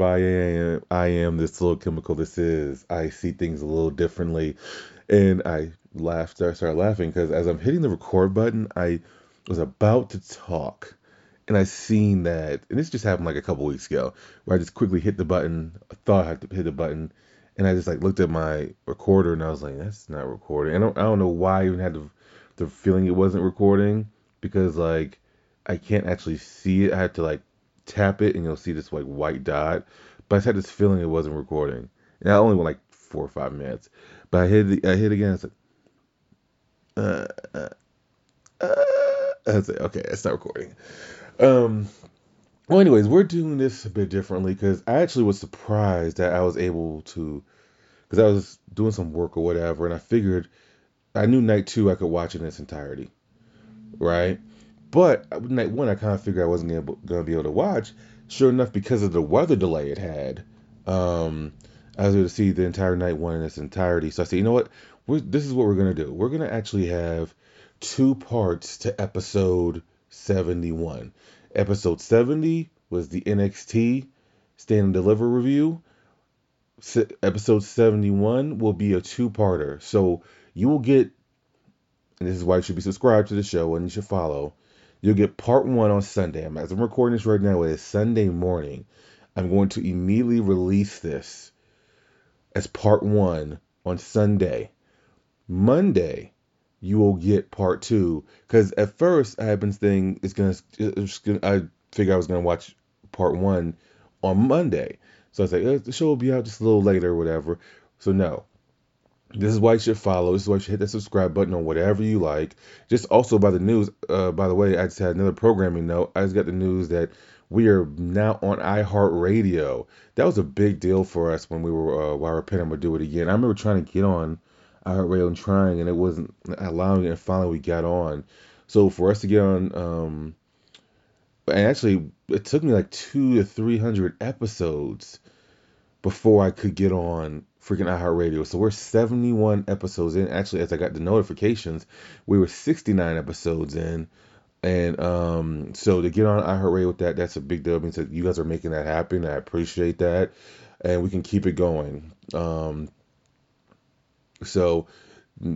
everybody. I am, I am this little chemical. This is. I see things a little differently. And I laughed, I started laughing because as I'm hitting the record button, I was about to talk. And I seen that, and this just happened like a couple weeks ago, where I just quickly hit the button. I thought I had to hit the button, and I just like looked at my recorder, and I was like, "That's not recording." And I don't, I don't know why I even had the, the feeling it wasn't recording because like I can't actually see it. I had to like tap it, and you'll see this like white dot. But I just had this feeling it wasn't recording. And I only went like four or five minutes, but I hit I hit again. It's like, uh, uh, uh, I like, okay, it's not recording. Um, well, anyways, we're doing this a bit differently because I actually was surprised that I was able to, because I was doing some work or whatever, and I figured I knew night two I could watch in its entirety, right? But night one I kind of figured I wasn't gonna be able to watch. Sure enough, because of the weather delay it had, um, I was able to see the entire night one in its entirety. So I said, you know what? We're, this is what we're gonna do. We're gonna actually have two parts to episode 71. Episode 70 was the NXT Stand and Deliver review. Se- episode 71 will be a two parter. So you will get, and this is why you should be subscribed to the show and you should follow. You'll get part one on Sunday. As I'm recording this right now, it is Sunday morning. I'm going to immediately release this as part one on Sunday. Monday, you will get part two. Because at first I had been saying it's gonna, it's gonna, I figured I was gonna watch part one on Monday. So I was like, eh, the show will be out just a little later or whatever. So no. This is why you should follow. This is why you should hit that subscribe button on whatever you like. Just also by the news, uh, by the way, I just had another programming note. I just got the news that we are now on iHeartRadio. That was a big deal for us when we were uh, Why Repent, I'm gonna do it again. I remember trying to get on iHeartRadio and trying, and it wasn't allowing it. And finally, we got on. So for us to get on, um, and actually, it took me like two to three hundred episodes before I could get on freaking iHeartRadio. So we're 71 episodes in. Actually, as I got the notifications, we were 69 episodes in. And um, so to get on iHeartRadio with that, that's a big deal. Means that you guys are making that happen. I appreciate that. And we can keep it going. Um, so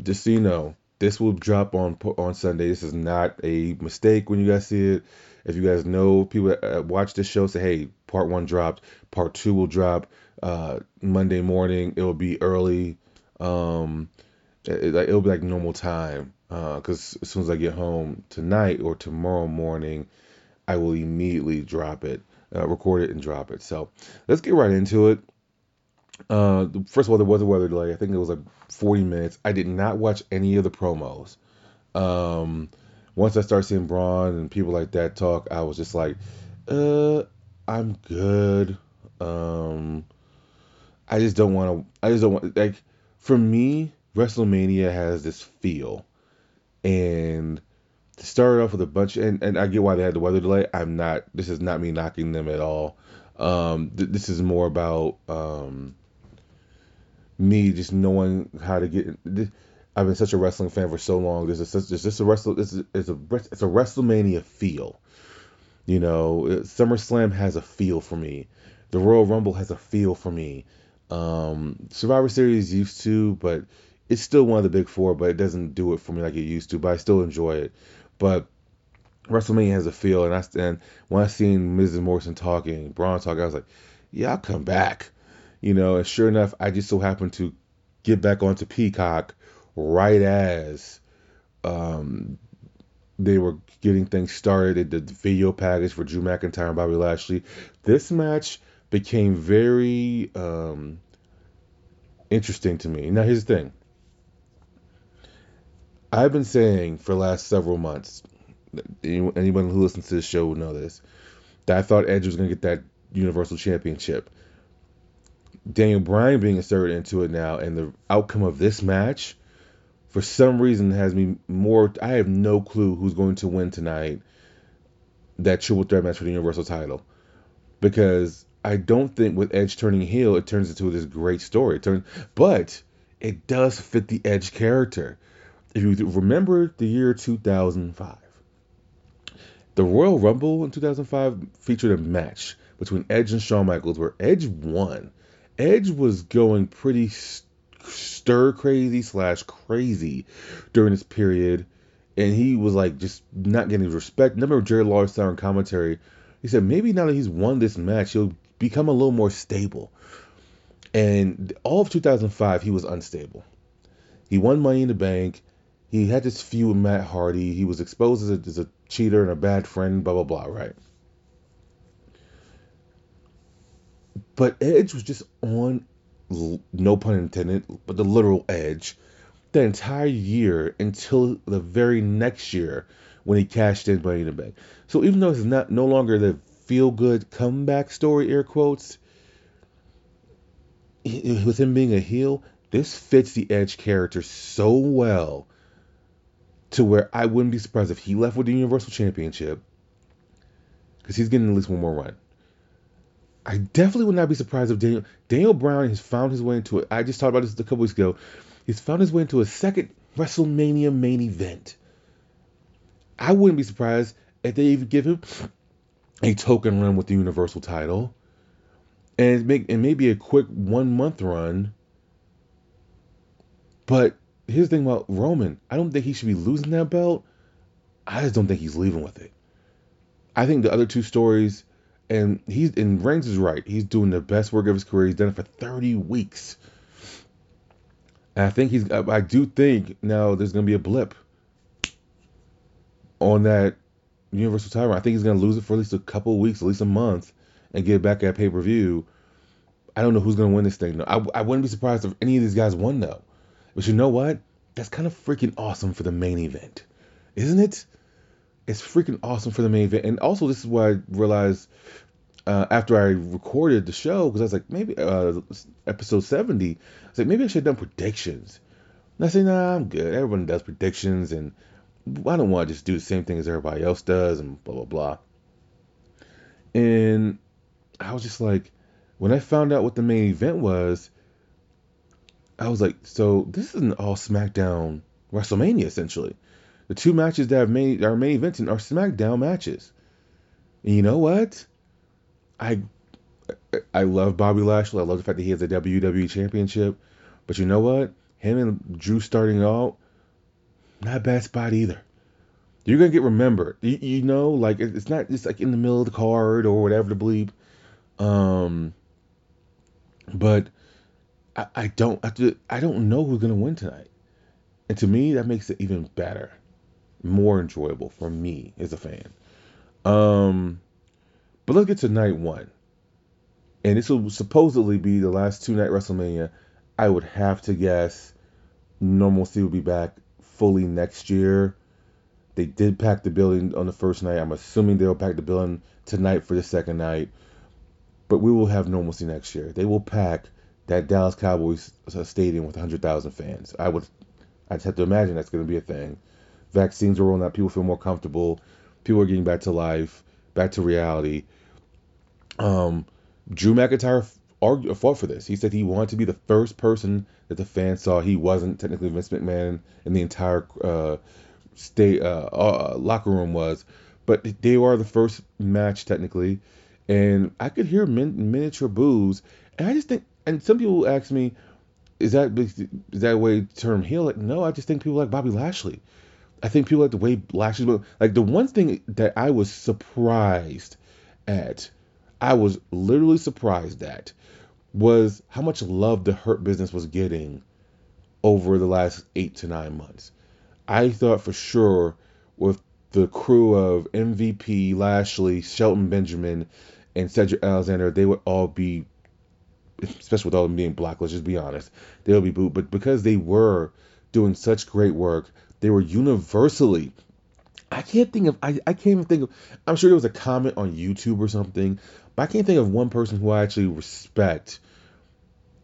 just so you know, this will drop on on Sunday. This is not a mistake when you guys see it. If you guys know people that uh, watch this show, say, hey, part one dropped, part two will drop uh, Monday morning. It will be early. Um, it, it, will be like normal time. Because uh, as soon as I get home tonight or tomorrow morning, I will immediately drop it, uh, record it, and drop it. So let's get right into it. Uh, first of all, there was a weather delay. I think it was like 40 minutes. I did not watch any of the promos. Um, once I started seeing Braun and people like that talk, I was just like, uh, I'm good. Um, I just don't want to. I just don't want like for me, WrestleMania has this feel, and to start off with a bunch, and and I get why they had the weather delay. I'm not. This is not me knocking them at all. Um, th- this is more about um me just knowing how to get. I've been such a wrestling fan for so long. This is such, this is a wrestle. This is it's a it's a WrestleMania feel. You know, SummerSlam has a feel for me. The Royal Rumble has a feel for me. Um, Survivor Series used to, but it's still one of the big four, but it doesn't do it for me like it used to. But I still enjoy it. But WrestleMania has a feel, and I and when I seen Mrs. Morrison talking, Braun talking, I was like, yeah, I'll come back. You know, and sure enough, I just so happened to get back onto Peacock right as um, they were getting things started. The video package for Drew McIntyre and Bobby Lashley. This match became very um, interesting to me. Now, here's the thing. I've been saying for the last several months, anyone who listens to the show will know this, that I thought Edge was going to get that Universal Championship. Daniel Bryan being inserted into it now, and the outcome of this match, for some reason, has me more. I have no clue who's going to win tonight. That triple threat match for the Universal title, because I don't think with Edge turning heel, it turns into this great story. It turn, but it does fit the Edge character. If you remember the year 2005, the Royal Rumble in 2005 featured a match between Edge and Shawn Michaels where Edge won. Edge was going pretty stir crazy slash crazy during this period, and he was like just not getting respect. Remember Jerry Lawler said in commentary, he said maybe now that he's won this match, he'll become a little more stable. And all of 2005, he was unstable. He won Money in the Bank. He had this feud with Matt Hardy. He was exposed as a, as a cheater and a bad friend, blah, blah, blah, right? But Edge was just on, no pun intended, but the literal edge the entire year until the very next year when he cashed in Money in the Bank. So even though it's not no longer the feel good comeback story, air quotes, with him being a heel, this fits the Edge character so well to where I wouldn't be surprised if he left with the Universal Championship because he's getting at least one more run. I definitely would not be surprised if Daniel Daniel Bryan has found his way into it. I just talked about this a couple weeks ago. He's found his way into a second WrestleMania main event. I wouldn't be surprised if they even give him a token run with the Universal title and make and maybe a quick one month run. But here's the thing about Roman. I don't think he should be losing that belt. I just don't think he's leaving with it. I think the other two stories, and he's and Reigns is right. He's doing the best work of his career. He's done it for 30 weeks. And I think he's. I do think now there's gonna be a blip on that Universal title. I think he's gonna lose it for at least a couple weeks, at least a month, and get back at pay per view. I don't know who's gonna win this thing. though. I, I wouldn't be surprised if any of these guys won though. But you know what? That's kind of freaking awesome for the main event, isn't it? It's freaking awesome for the main event. And also, this is what I realized uh, after I recorded the show because I was like, maybe uh, episode 70. I was like, maybe I should have done predictions. And I said, nah, I'm good. Everyone does predictions, and I don't want to just do the same thing as everybody else does, and blah blah blah. And I was just like, when I found out what the main event was, I was like, so this isn't all SmackDown WrestleMania essentially. The two matches that have made our main eventing are SmackDown matches. And you know what? I I love Bobby Lashley. I love the fact that he has a WWE Championship. But you know what? Him and Drew starting out, not a bad spot either. You're gonna get remembered. You, you know, like it's not just like in the middle of the card or whatever to bleep. Um, but I, I don't I, I don't know who's gonna win tonight, and to me that makes it even better, more enjoyable for me as a fan. Um, but let's get to night one, and this will supposedly be the last two night WrestleMania. I would have to guess normalcy will be back fully next year. They did pack the building on the first night. I'm assuming they'll pack the building tonight for the second night. But we will have normalcy next year. They will pack that Dallas Cowboys stadium with 100,000 fans. I would, I just have to imagine that's going to be a thing. Vaccines are rolling out. People feel more comfortable. People are getting back to life, back to reality. Um, Drew McIntyre argued, fought for this. He said he wanted to be the first person that the fans saw. He wasn't technically Vince McMahon in the entire uh, state uh, uh, locker room was, but they were the first match technically, and I could hear min- miniature boos, and I just think and some people ask me, is that is that way term heel? Like, no, I just think people like Bobby Lashley. I think people like the way Lashley like the one thing that I was surprised at, I was literally surprised at, was how much love the Hurt Business was getting over the last eight to nine months. I thought for sure with the crew of MVP, Lashley, Shelton Benjamin, and Cedric Alexander, they would all be especially with all of them being black, let's just be honest, they would be booed. But because they were doing such great work, they were universally. I can't think of. I, I can't even think of. I'm sure there was a comment on YouTube or something, but I can't think of one person who I actually respect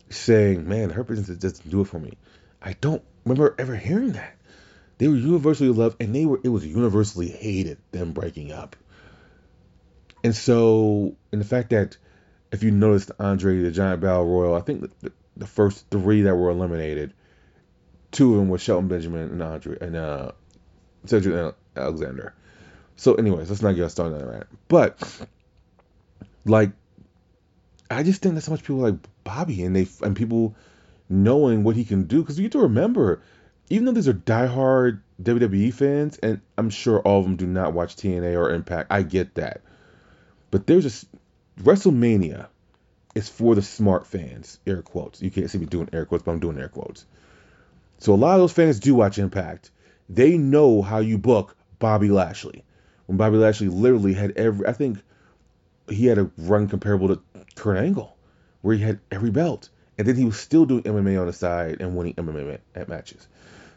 saying, "Man, Hurt Business doesn't do it for me." I don't remember ever hearing that. They were universally loved, and they were. It was universally hated them breaking up. And so, and the fact that if you noticed Andre the Giant Battle Royal, I think the, the first three that were eliminated, two of them were Shelton Benjamin and Andre and uh, Cedric Alexander. So, anyways, let's not get us started on that. Rant. But like, I just think that's how much people like Bobby and they and people knowing what he can do because you have to remember, even though these are diehard WWE fans, and I'm sure all of them do not watch TNA or Impact. I get that, but there's just WrestleMania is for the smart fans. Air quotes. You can't see me doing air quotes, but I'm doing air quotes. So a lot of those fans do watch Impact. They know how you book Bobby Lashley. When Bobby Lashley literally had every, I think he had a run comparable to Kurt Angle, where he had every belt, and then he was still doing MMA on the side and winning MMA at matches.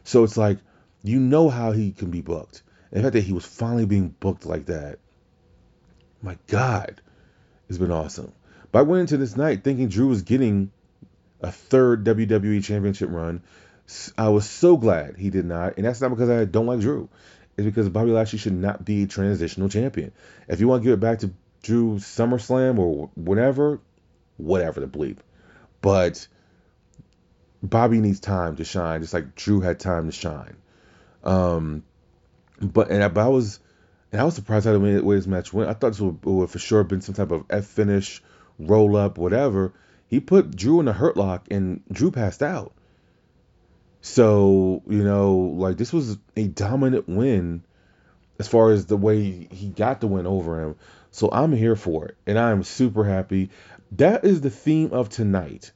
So it's like you know how he can be booked. And the fact that he was finally being booked like that, my God, it's been awesome. But I went into this night thinking Drew was getting a third WWE Championship run. I was so glad he did not, and that's not because I don't like Drew. It's because Bobby Lashley should not be transitional champion. If you want to give it back to Drew SummerSlam or whatever, whatever the bleep. But Bobby needs time to shine, just like Drew had time to shine. Um, but and I, but I was and I was surprised how the way this match went. I thought this would, would for sure have been some type of F finish, roll up, whatever. He put Drew in a hurt lock and Drew passed out. So you know, like this was a dominant win as far as the way he got the win over him. So I'm here for it, and I'm super happy. That is the theme of tonight.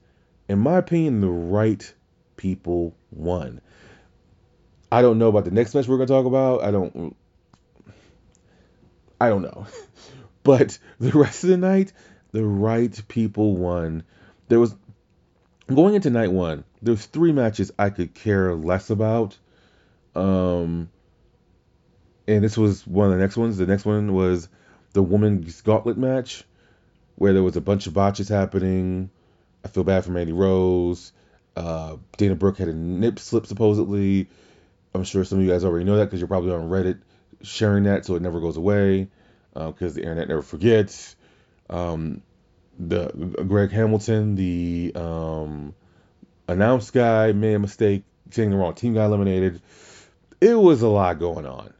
In my opinion, the right people won. I don't know about the next match we're gonna talk about. I don't. I don't know, but the rest of the night, the right people won. There was going into night one. There's three matches I could care less about. Um, and this was one of the next ones. The next one was the women's gauntlet match, where there was a bunch of botches happening. I feel bad for Mandy Rose. Uh, Dana Brooke had a nip slip supposedly. I'm sure some of you guys already know that because you're probably on Reddit sharing that, so it never goes away because uh, the internet never forgets. Um, the Greg Hamilton, the um, announced guy, made a mistake saying the wrong team got eliminated. It was a lot going on,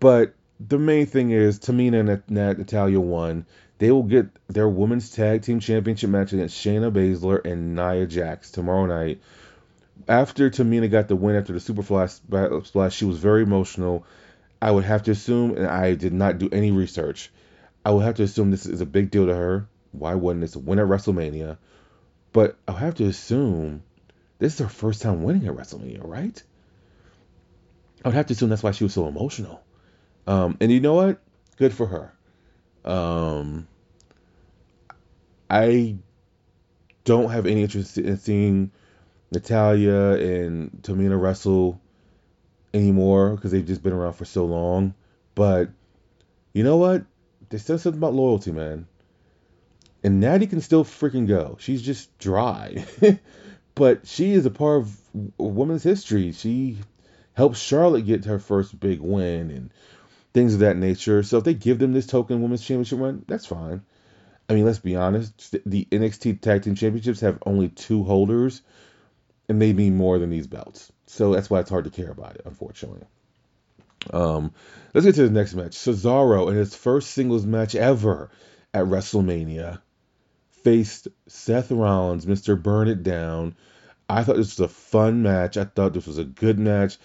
but the main thing is Tamina and Nat- Natalya won. They will get their women's tag team championship match against Shayna Baszler and Nia Jax tomorrow night after Tamina got the win after the Superfly splash, she was very emotional. I would have to assume, and I did not do any research, I would have to assume this is a big deal to her. Why wouldn't this win at WrestleMania? But I would have to assume this is her first time winning at WrestleMania, right? I would have to assume that's why she was so emotional. Um, and you know what? Good for her. Um, I don't have any interest in seeing Natalya and Tamina wrestle anymore because they've just been around for so long. But you know what? They said something about loyalty, man. And Natty can still freaking go. She's just dry. but she is a part of women's history. She helped Charlotte get her first big win and things of that nature. So if they give them this token women's championship run, that's fine. I mean, let's be honest. The NXT Tag Team Championships have only two holders, and they mean more than these belts. So that's why it's hard to care about it, unfortunately. Um, let's get to the next match. Cesaro in his first singles match ever at WrestleMania faced Seth Rollins, Mr. Burn It Down. I thought this was a fun match. I thought this was a good match.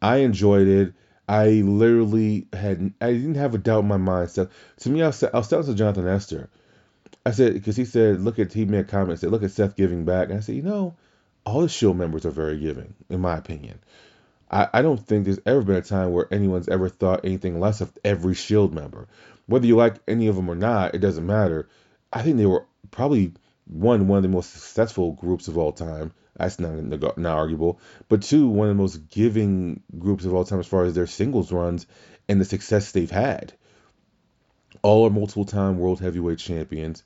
I enjoyed it. I literally had I didn't have a doubt in my mind. So to me, I was, I was telling to Jonathan Esther. I said because he said, look at he made a comment. Said, look at Seth giving back. And I said, you know, all the Shield members are very giving, in my opinion. I don't think there's ever been a time where anyone's ever thought anything less of every Shield member. Whether you like any of them or not, it doesn't matter. I think they were probably one one of the most successful groups of all time. That's not not arguable. But two, one of the most giving groups of all time as far as their singles runs and the success they've had. All are multiple time world heavyweight champions.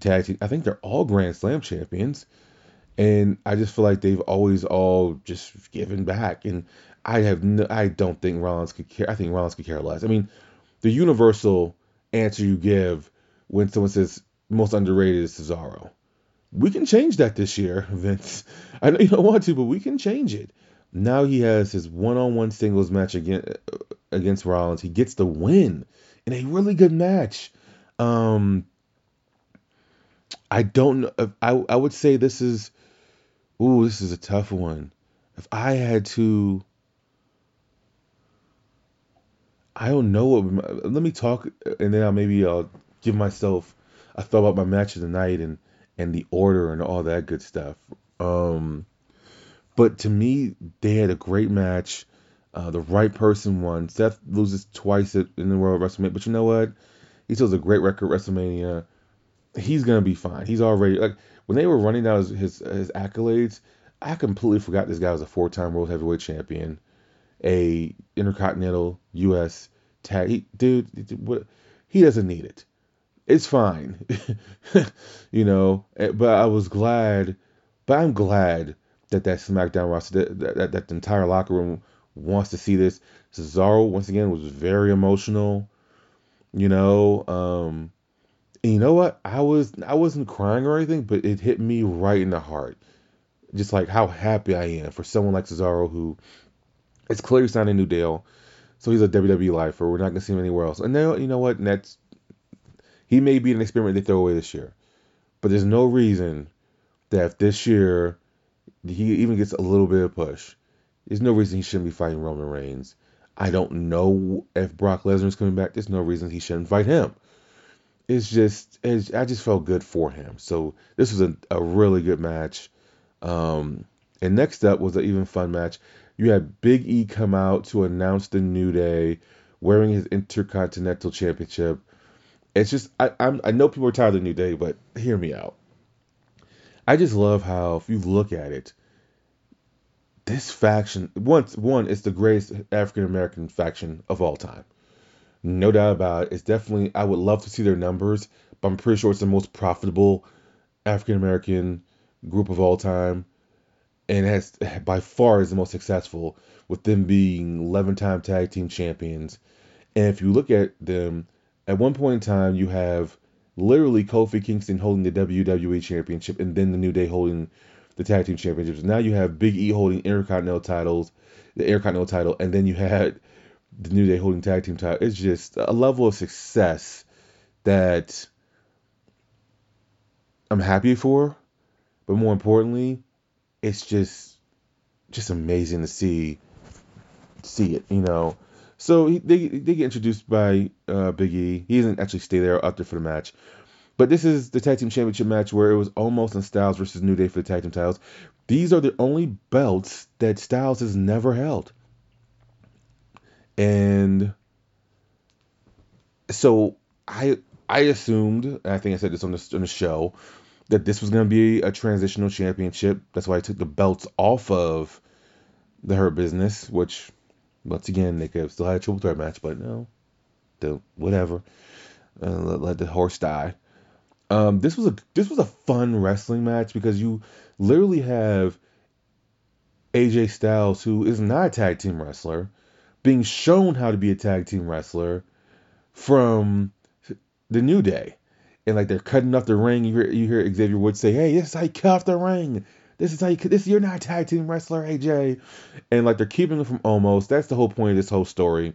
Tag team, I think they're all Grand Slam champions and I just feel like they've always all just given back. And I have no, I don't think Rollins could care. I think Rollins could care less. I mean, the universal answer you give when someone says most underrated is Cesaro. We can change that this year, Vince. I know you don't want to, but we can change it. Now he has his one-on-one singles match against against Rollins. He gets the win in a really good match. Um, I don't know. I I would say this is, ooh, this is a tough one. If I had to, I don't know what. Let me talk, and then I'll maybe I'll give myself a thought about my match of the night and and the order and all that good stuff. Um, but to me, they had a great match. Uh, the right person won. Seth loses twice at, in the Royal WrestleMania, but you know what? He still has a great record WrestleMania. He's gonna be fine. He's already like when they were running down his his, his accolades. I completely forgot this guy was a four-time World Heavyweight Champion, a Intercontinental U.S. Tag. He, dude, what? He doesn't need it. It's fine, you know. eh, But I was glad. But I'm glad that that SmackDown roster, that, that, that the entire locker room wants to see this. Cesaro once again was very emotional, you know. Um, and you know what? I was I wasn't crying or anything, but it hit me right in the heart. Just like how happy I am for someone like Cesaro who who is clearly signed a new deal. So he's a WWE lifer. We're not gonna see him anywhere else. And now you know what? And that's he may be an experiment they throw away this year. But there's no reason that if this year he even gets a little bit of push, there's no reason he shouldn't be fighting Roman Reigns. I don't know if Brock Lesnar's coming back. There's no reason he shouldn't fight him. It's just, it's, I just felt good for him. So this was a, a really good match. Um, and next up was an even fun match. You had Big E come out to announce the New Day, wearing his Intercontinental Championship. It's just, I, I'm, I know people are tired of the New Day, but hear me out. I just love how, if you look at it, this faction, once one, it's the greatest African American faction of all time. No doubt about it. It's definitely, I would love to see their numbers, but I'm pretty sure it's the most profitable African American group of all time. And has by far is the most successful, with them being 11 time tag team champions. And if you look at them, at one point in time, you have literally Kofi Kingston holding the WWE Championship and then the New Day holding the tag team championships. Now you have Big E holding Intercontinental titles, the Intercontinental title, and then you had the New Day holding tag team title. It's just a level of success that I'm happy for, but more importantly, it's just just amazing to see see it, you know. So he, they they get introduced by uh, Big E. He doesn't actually stay there up there for the match, but this is the tag team championship match where it was Omos in Styles versus New Day for the tag team titles. These are the only belts that Styles has never held, and so I I assumed, and I think I said this on the on the show, that this was going to be a transitional championship. That's why I took the belts off of the Hurt Business, which once again they could have still had a triple threat match, but no, the whatever. Uh, let, let the horse die. Um, this was a this was a fun wrestling match because you literally have AJ Styles, who is not a tag team wrestler, being shown how to be a tag team wrestler from the New Day. And like they're cutting off the ring, you hear you hear Xavier Woods say, "Hey, yes, I cut off the ring. This is how you this. You're not a tag team wrestler, AJ." And like they're keeping him from Omos. That's the whole point of this whole story.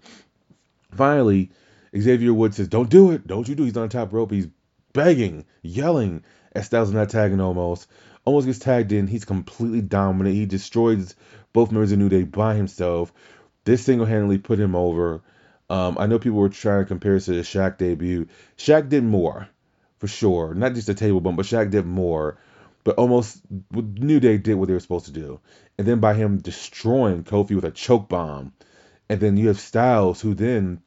Finally, Xavier Woods says, "Don't do it. Don't you do." It? He's on top rope. He's begging, yelling at Styles not tagging Omos. Omos gets tagged in. He's completely dominant. He destroys both members of New Day by himself. This single handedly put him over. Um, I know people were trying to compare it to the Shaq debut. Shaq did more, for sure. Not just a table bump, but Shaq did more. But almost New Day did what they were supposed to do. And then by him destroying Kofi with a choke bomb. And then you have Styles, who then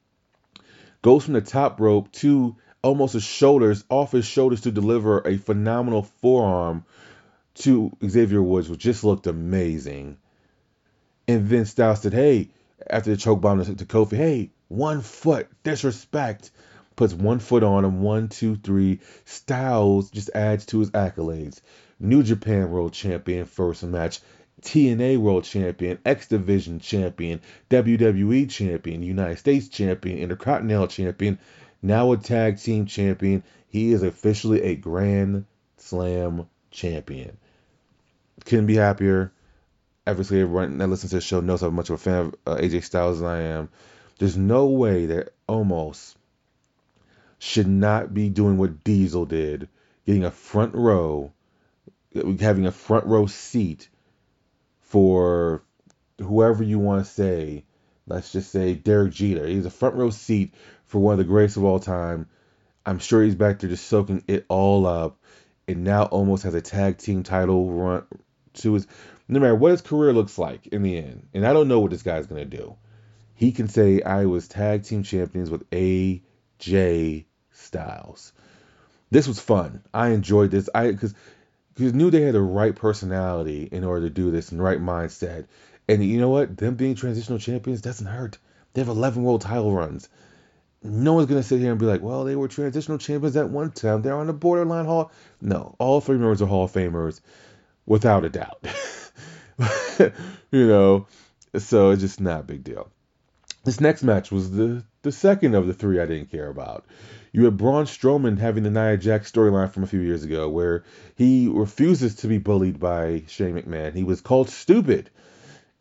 goes from the top rope to Omos his shoulders, off his shoulders to deliver a phenomenal forearm to Xavier Woods, which just looked amazing. And then Styles said, Hey, after the choke bomb to Kofi, hey, one foot, disrespect. Puts one foot on him, one, two, three. Styles just adds to his accolades. New Japan World Champion, first match. TNA World Champion, X Division Champion, WWE Champion, United States Champion, Intercontinental Champion, now a Tag Team Champion. He is officially a Grand Slam Champion. Couldn't be happier. obviously everyone that listens to the show knows how much of a fan of uh, AJ Styles I am. There's no way that Omos should not be doing what Diesel did, getting a front row, having a front row seat for whoever you want to say. Let's just say Derek Jeter. He's a front row seat for one of the greatest of all time. I'm sure he's back there just soaking it all up, and now Omos has a tag team title run to his. No matter what his career looks like in the end, and I don't know what this guy's gonna do. He can say I was tag team champions with AJ Styles. This was fun. I enjoyed this. I because because knew they had the right personality in order to do this and the right mindset. And you know what? Them being transitional champions doesn't hurt. They have 11 world title runs. No one's gonna sit here and be like, "Well, they were transitional champions at one time. They're on the borderline Hall." No, all three members are Hall of Famers, without a doubt. you know, so it's just not a big deal. This next match was the the second of the three I didn't care about. You had Braun Strowman having the Nia Jax storyline from a few years ago, where he refuses to be bullied by Shane McMahon. He was called stupid,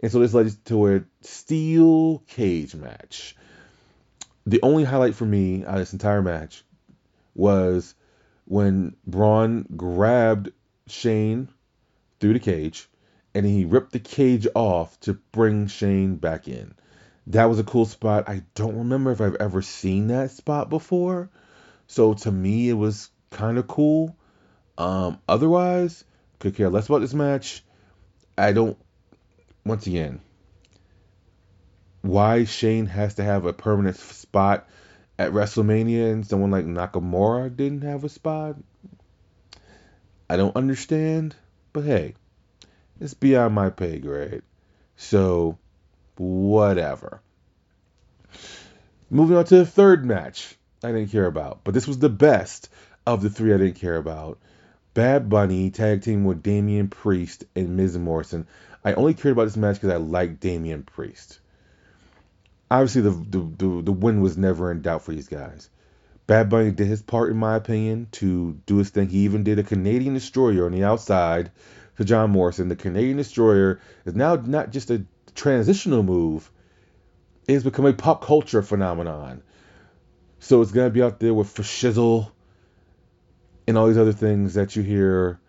and so this led to a steel cage match the only highlight for me out of this entire match was when Braun grabbed Shane through the cage and he ripped the cage off to bring Shane back in. That was a cool spot. I don't remember if I've ever seen that spot before. So to me, it was kind of cool. Um, otherwise, could care less about this match. I don't. Once again, why Shane has to have a permanent spot at WrestleMania and someone like Nakamura didn't have a spot. I don't understand, but hey, it's beyond my pay grade. So, whatever. Moving on to the third match I didn't care about, but this was the best of the three I didn't care about. Bad Bunny tag team with Damian Priest and Miz Morrison. I only cared about this match because I like Damian Priest obviously the, the, the the win was never in doubt for these guys. Bad Bunny did his part, in my opinion, to do his thing. He even did a Canadian destroyer on the outside to John Morrison. The Canadian destroyer is now not just a transitional move; it has become a pop culture phenomenon. So it's gonna be out there with Shizzle and all these other things that you hear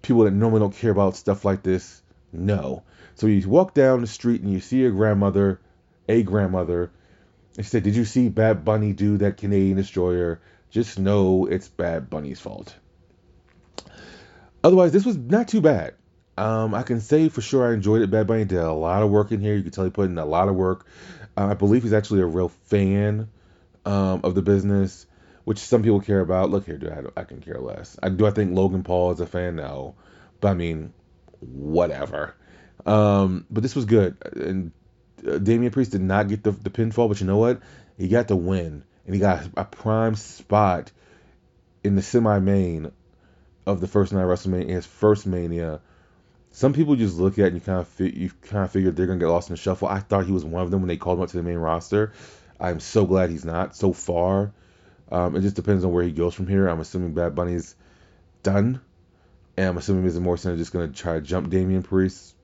people that normally don't care about stuff like this know. So you walk down the street and you see your grandmother a grandmother. And she said, Did you see Bad Bunny do that Canadian destroyer? Just know it's Bad Bunny's fault. Otherwise, this was not too bad. Um, I can say for sure I enjoyed it. Bad Bunny did a lot of work in here. You can tell he put in a lot of work. Uh, I believe he's actually a real fan um, of the business, which some people care about. Look here, dude, I, I can care less. I, do I think Logan Paul is a fan? No. But I mean, whatever. Um, but this was good. And uh, Damian Priest did not get the, the pinfall, but you know what? He got the win, and he got a prime spot in the semi-main of the first night of WrestleMania, his first Mania. Some people just look at it and you kind of fi- you kind of figure they're gonna get lost in the shuffle. I thought he was one of them when they called him up to the main roster. I'm so glad he's not so far. Um, it just depends on where he goes from here. I'm assuming Bad Bunny's done, and I'm assuming Miz Morrison is just gonna try to jump Damian Priest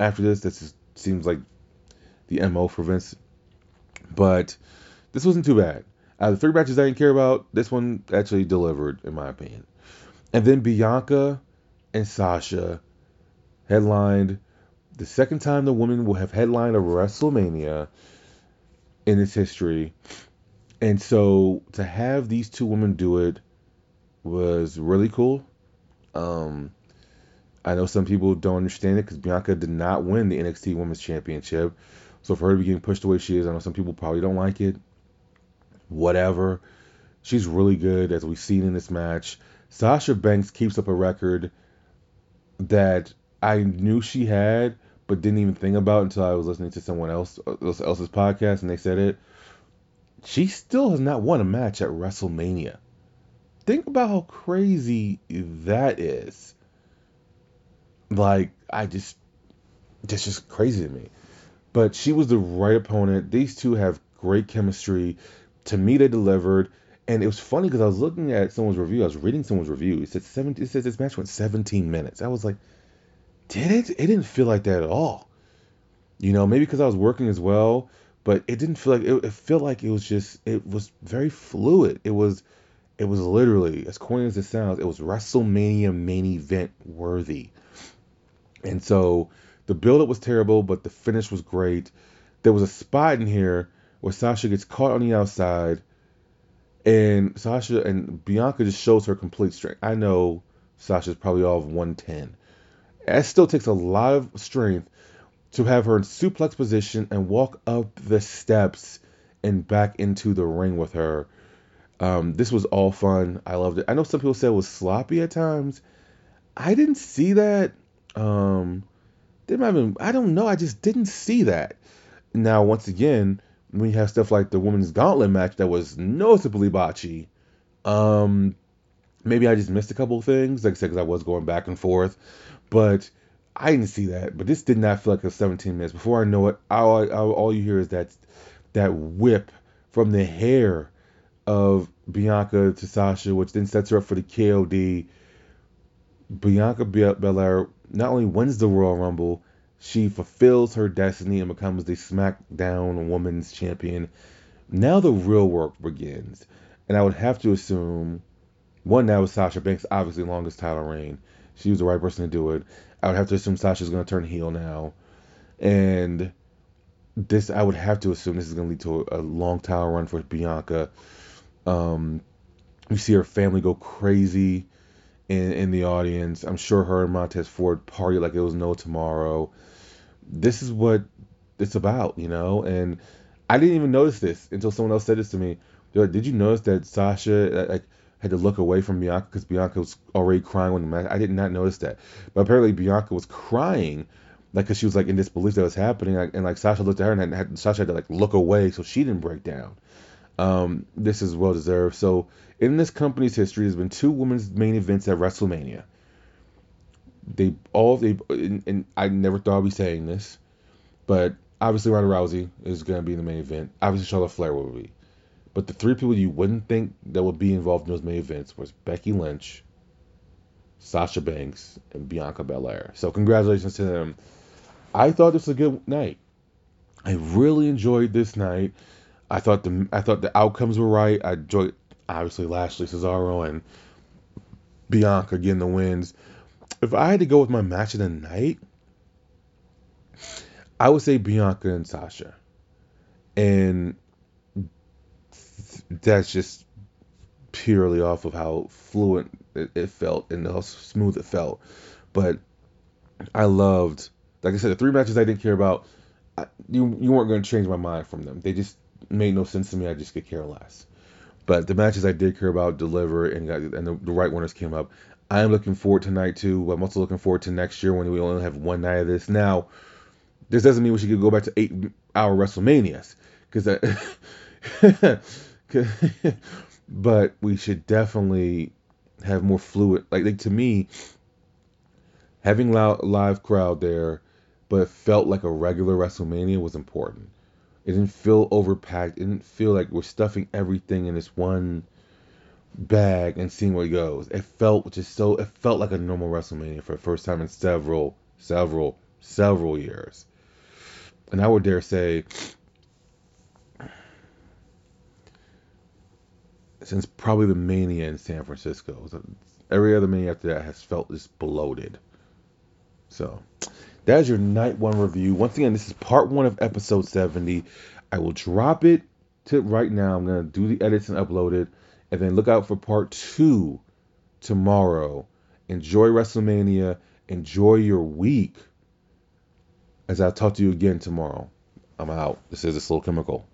after this. This just seems like the MO for Vince. But this wasn't too bad. Out of the three matches I didn't care about, this one actually delivered, in my opinion. And then Bianca and Sasha headlined the second time the women will have headlined a WrestleMania in its history. And so to have these two women do it was really cool. Um, I know some people don't understand it because Bianca did not win the NXT Women's Championship. So for her to be getting pushed the way she is, I know some people probably don't like it. Whatever. She's really good, as we've seen in this match. Sasha Banks keeps up a record that I knew she had, but didn't even think about until I was listening to someone else uh, else's podcast, and they said it. She still has not won a match at WrestleMania. Think about how crazy that is. Like, I just, that's just crazy to me but she was the right opponent. These two have great chemistry. To me, they delivered. And it was funny because I was looking at someone's review. I was reading someone's review. It said seven. It says this match went 17 minutes. I was like, did it? It didn't feel like that at all. You know, maybe because I was working as well, but it didn't feel like it, it felt like it was just it was very fluid. It was it was literally as corny as it sounds, it was WrestleMania main event worthy. And so the build up was terrible, but the finish was great. There was a spot in here where Sasha gets caught on the outside, and Sasha and Bianca just shows her complete strength. I know Sasha's probably all of 110. It still takes a lot of strength to have her in suplex position and walk up the steps and back into the ring with her. Um, this was all fun. I loved it. I know some people said it was sloppy at times. I didn't see that. Um, they might have been, I don't know. I just didn't see that. Now, once again, you have stuff like the women's gauntlet match that was noticeably botchy, um, maybe I just missed a couple things. Like I said, because I was going back and forth, but I didn't see that. But this did not feel like a 17 minutes. Before I know it, all, all, you hear is that that whip from the hair of Bianca to Sasha, which then sets her up for the KOD. Bianca Belair not only wins the Royal Rumble, she fulfills her destiny and becomes the SmackDown Women's Champion. Now the real work begins. And I would have to assume, one, that was Sasha Banks' obviously longest title reign. She was the right person to do it. I would have to assume Sasha's going to turn heel now. And this, I would have to assume this is going to lead to a, a long title run for Bianca. Um, we see her family go crazy in, in the audience. I'm sure her and Montez Ford party like it was no tomorrow. This is what it's about, you know? And I didn't even notice this until someone else said this to me. Like, Did you notice that Sasha like had to look away from Bianca because Bianca was already crying when the match? I did not notice that, but apparently Bianca was crying, like because she was like in disbelief that was happening, like, and like Sasha looked at her and had, Sasha had to like look away so she didn't break down. Um, this is well deserved. So in this company's history, there's been two women's main events at WrestleMania. They all they and, and I never thought I'd be saying this, but obviously Ronda Rousey is going to be the main event. Obviously Charlotte Flair will be. But the three people you wouldn't think that would be involved in those main events was Becky Lynch, Sasha Banks, and Bianca Belair. So congratulations to them. I thought this was a good night. I really enjoyed this night. I thought the I thought the outcomes were right. I enjoyed obviously Lashley, Cesaro, and Bianca getting the wins. If I had to go with my match of the night, I would say Bianca and Sasha. And that's just purely off of how fluent it, it felt and how smooth it felt. But I loved, like I said, the three matches I didn't care about. I, you you weren't going to change my mind from them. They just made no sense to me. I just could care less. But the matches I did care about deliver and got, and the, the right winners came up. I am looking forward to night two. I'm also looking forward to next year when we only have one night of this. Now, this doesn't mean we should go back to eight hour WrestleManias because but we should definitely have more fluid. Like, like to me, having loud, live crowd there, but it felt like a regular WrestleMania was important. It didn't feel overpacked. It didn't feel like we're stuffing everything in this one bag and seeing where it goes. It felt just so. It felt like a normal WrestleMania for the first time in several, several, several years. And I would dare say, since probably the Mania in San Francisco, every other Mania after that has felt just bloated. So that is your night one review. Once again, this is part one of episode 70. I will drop it to right now. I'm gonna do the edits and upload it, and then look out for part two tomorrow. Enjoy WrestleMania. Enjoy your week. As I'll talk to you again tomorrow. I'm out. This is a slow chemical.